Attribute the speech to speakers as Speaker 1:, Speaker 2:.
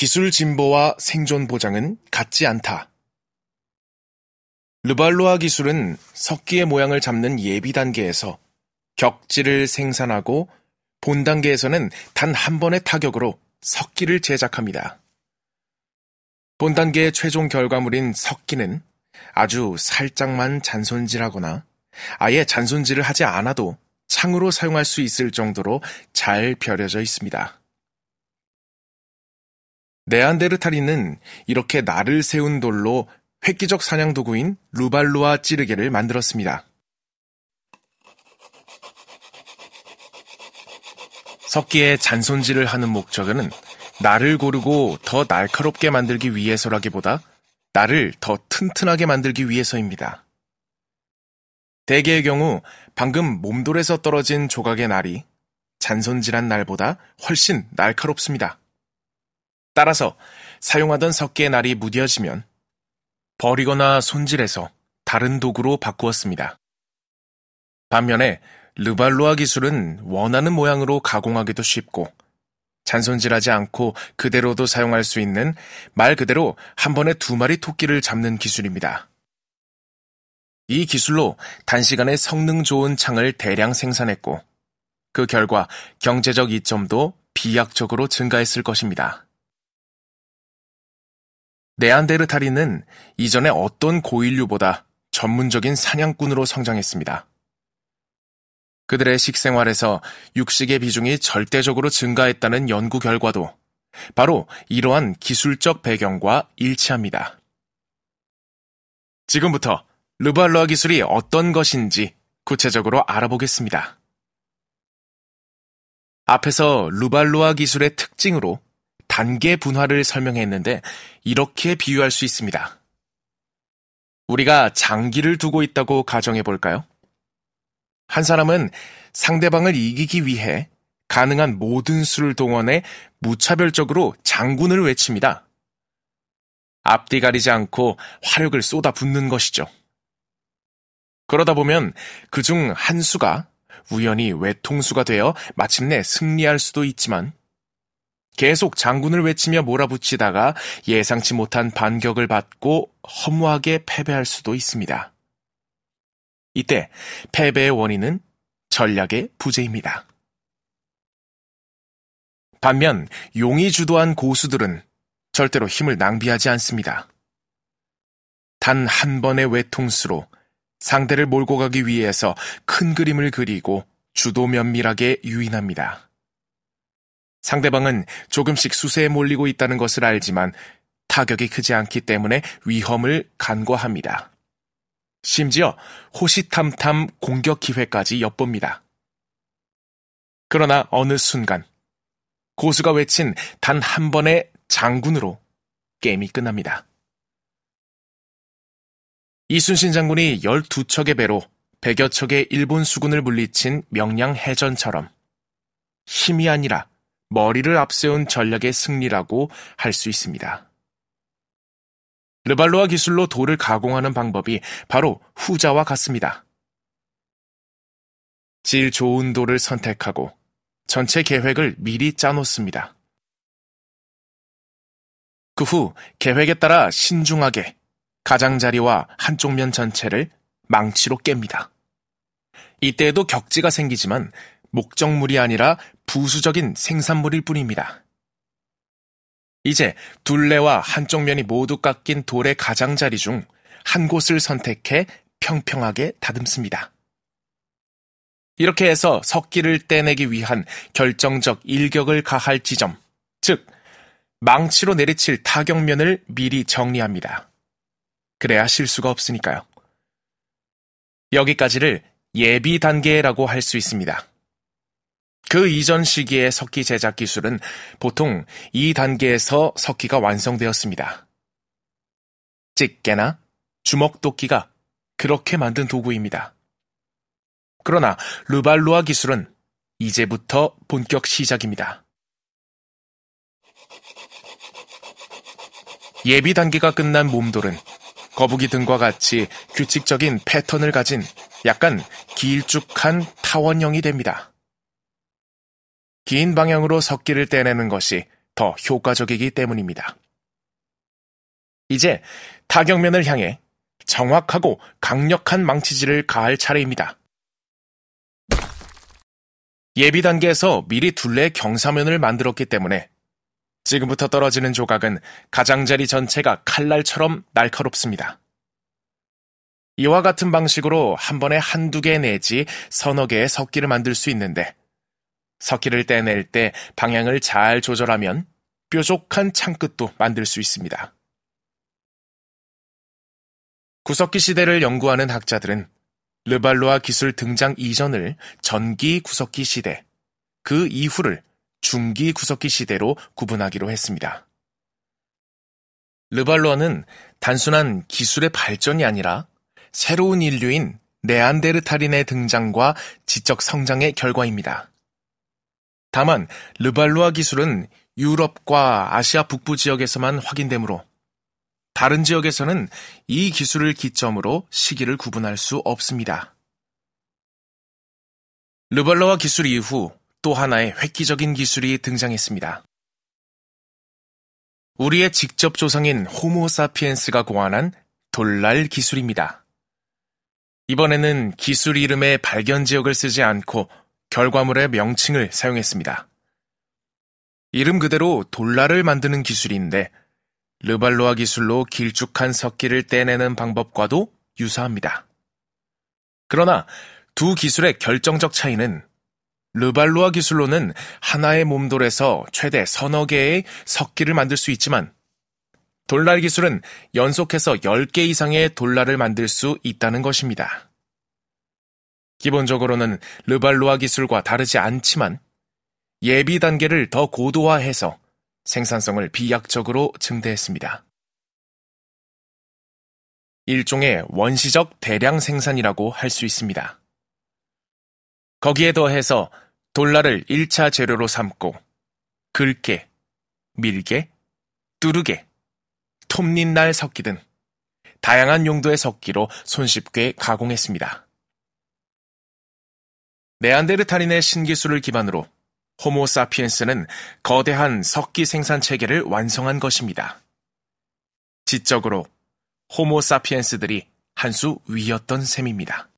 Speaker 1: 기술 진보와 생존 보장은 같지 않다. 르발로아 기술은 석기의 모양을 잡는 예비 단계에서 격지를 생산하고 본 단계에서는 단 한 번의 타격으로 석기를 제작합니다. 본 단계의 최종 결과물인 석기는 아주 살짝만 잔손질하거나 아예 잔손질을 하지 않아도 창으로 사용할 수 있을 정도로 잘 벼려져 있습니다. 네안데르탈인은 이렇게 날을 세운 돌로 획기적 사냥 도구인 루발루아 찌르개를 만들었습니다. 석기에 잔손질을 하는 목적은 날을 고르고 더 날카롭게 만들기 위해서라기보다 날을 더 튼튼하게 만들기 위해서입니다. 대개의 경우 방금 몸돌에서 떨어진 조각의 날이 잔손질한 날보다 훨씬 날카롭습니다. 따라서 사용하던 석기의 날이 무뎌지면 버리거나 손질해서 다른 도구로 바꾸었습니다. 반면에 르발로아 기술은 원하는 모양으로 가공하기도 쉽고 잔손질하지 않고 그대로도 사용할 수 있는 말 그대로 한 번에 두 마리 토끼를 잡는 기술입니다. 이 기술로 단시간에 성능 좋은 창을 대량 생산했고 그 결과 경제적 이점도 비약적으로 증가했을 것입니다. 네안데르탈인은 이전에 어떤 고인류보다 전문적인 사냥꾼으로 성장했습니다. 그들의 식생활에서 육식의 비중이 절대적으로 증가했다는 연구 결과도 바로 이러한 기술적 배경과 일치합니다. 지금부터 르발로아 기술이 어떤 것인지 구체적으로 알아보겠습니다. 앞에서 르발로아 기술의 특징으로 단계 분화를 설명했는데 이렇게 비유할 수 있습니다. 우리가 장기를 두고 있다고 가정해 볼까요? 한 사람은 상대방을 이기기 위해 가능한 모든 수를 동원해 무차별적으로 장군을 외칩니다. 앞뒤 가리지 않고 화력을 쏟아 붓는 것이죠. 그러다 보면 그 중 한 수가 우연히 외통수가 되어 마침내 승리할 수도 있지만 계속 장군을 외치며 몰아붙이다가 예상치 못한 반격을 받고 허무하게 패배할 수도 있습니다. 이때 패배의 원인은 전략의 부재입니다. 반면 용이 주도한 고수들은 절대로 힘을 낭비하지 않습니다. 단 한 번의 외통수로 상대를 몰고 가기 위해서 큰 그림을 그리고 주도 면밀하게 유인합니다. 상대방은 조금씩 수세에 몰리고 있다는 것을 알지만 타격이 크지 않기 때문에 위험을 간과합니다. 심지어 호시탐탐 공격 기회까지 엿봅니다. 그러나 어느 순간 고수가 외친 단 한 번의 장군으로 게임이 끝납니다. 이순신 장군이 12척의 배로 100여 척의 일본 수군을 물리친 명량 해전처럼 힘이 아니라 머리를 앞세운 전략의 승리라고 할 수 있습니다. 르발로아 기술로 돌을 가공하는 방법이 바로 후자와 같습니다. 질 좋은 돌을 선택하고 전체 계획을 미리 짜놓습니다. 그 후 계획에 따라 신중하게 가장자리와 한쪽 면 전체를 망치로 깹니다. 이때에도 격지가 생기지만 목적물이 아니라 부수적인 생산물일 뿐입니다. 이제 둘레와 한쪽 면이 모두 깎인 돌의 가장자리 중 한 곳을 선택해 평평하게 다듬습니다. 이렇게 해서 석기를 떼내기 위한 결정적 일격을 가할 지점, 즉 망치로 내리칠 타격면을 미리 정리합니다. 그래야 실수가 없으니까요. 여기까지를 예비 단계라고 할 수 있습니다. 그 이전 시기의 석기 제작 기술은 보통 이 단계에서 석기가 완성되었습니다. 집게나 주먹도끼가 그렇게 만든 도구입니다. 그러나 르발루아 기술은 이제부터 본격 시작입니다. 예비 단계가 끝난 몸돌은 거북이 등과 같이 규칙적인 패턴을 가진 약간 길쭉한 타원형이 됩니다. 긴 방향으로 석기를 떼내는 것이 더 효과적이기 때문입니다. 이제 타격면을 향해 정확하고 강력한 망치질을 가할 차례입니다. 예비 단계에서 미리 둘레 경사면을 만들었기 때문에 지금부터 떨어지는 조각은 가장자리 전체가 칼날처럼 날카롭습니다. 이와 같은 방식으로 한 번에 한두 개 내지 서너 개의 석기를 만들 수 있는데 석기를 떼낼 때 방향을 잘 조절하면 뾰족한 창끝도 만들 수 있습니다. 구석기 시대를 연구하는 학자들은 르발로아 기술 등장 이전을 전기 구석기 시대, 그 이후를 중기 구석기 시대로 구분하기로 했습니다. 르발로아는 단순한 기술의 발전이 아니라 새로운 인류인 네안데르탈인의 등장과 지적 성장의 결과입니다. 다만 르발로아 기술은 유럽과 아시아 북부 지역에서만 확인되므로 다른 지역에서는 이 기술을 기점으로 시기를 구분할 수 없습니다. 르발로아 기술 이후 또 하나의 획기적인 기술이 등장했습니다. 우리의 직접 조상인 호모사피엔스가 고안한 돌날 기술입니다. 이번에는 기술 이름의 발견 지역을 쓰지 않고 결과물의 명칭을 사용했습니다. 이름 그대로 돌날을 만드는 기술인데 르발로아 기술로 길쭉한 석기를 떼내는 방법과도 유사합니다. 그러나 두 기술의 결정적 차이는 르발로아 기술로는 하나의 몸돌에서 최대 서너 개의 석기를 만들 수 있지만 돌날 기술은 연속해서 10개 이상의 돌날을 만들 수 있다는 것입니다. 기본적으로는 르발로아 기술과 다르지 않지만 예비 단계를 더 고도화해서 생산성을 비약적으로 증대했습니다. 일종의 원시적 대량 생산이라고 할 수 있습니다. 거기에 더해서 돌날을 1차 재료로 삼고 긁게, 밀게, 뚜르게, 톱닌날 석기 등 다양한 용도의 석기로 손쉽게 가공했습니다. 네안데르탈인의 신기술을 기반으로 호모 사피엔스는 거대한 석기 생산 체계를 완성한 것입니다. 지적으로 호모 사피엔스들이 한 수 위였던 셈입니다.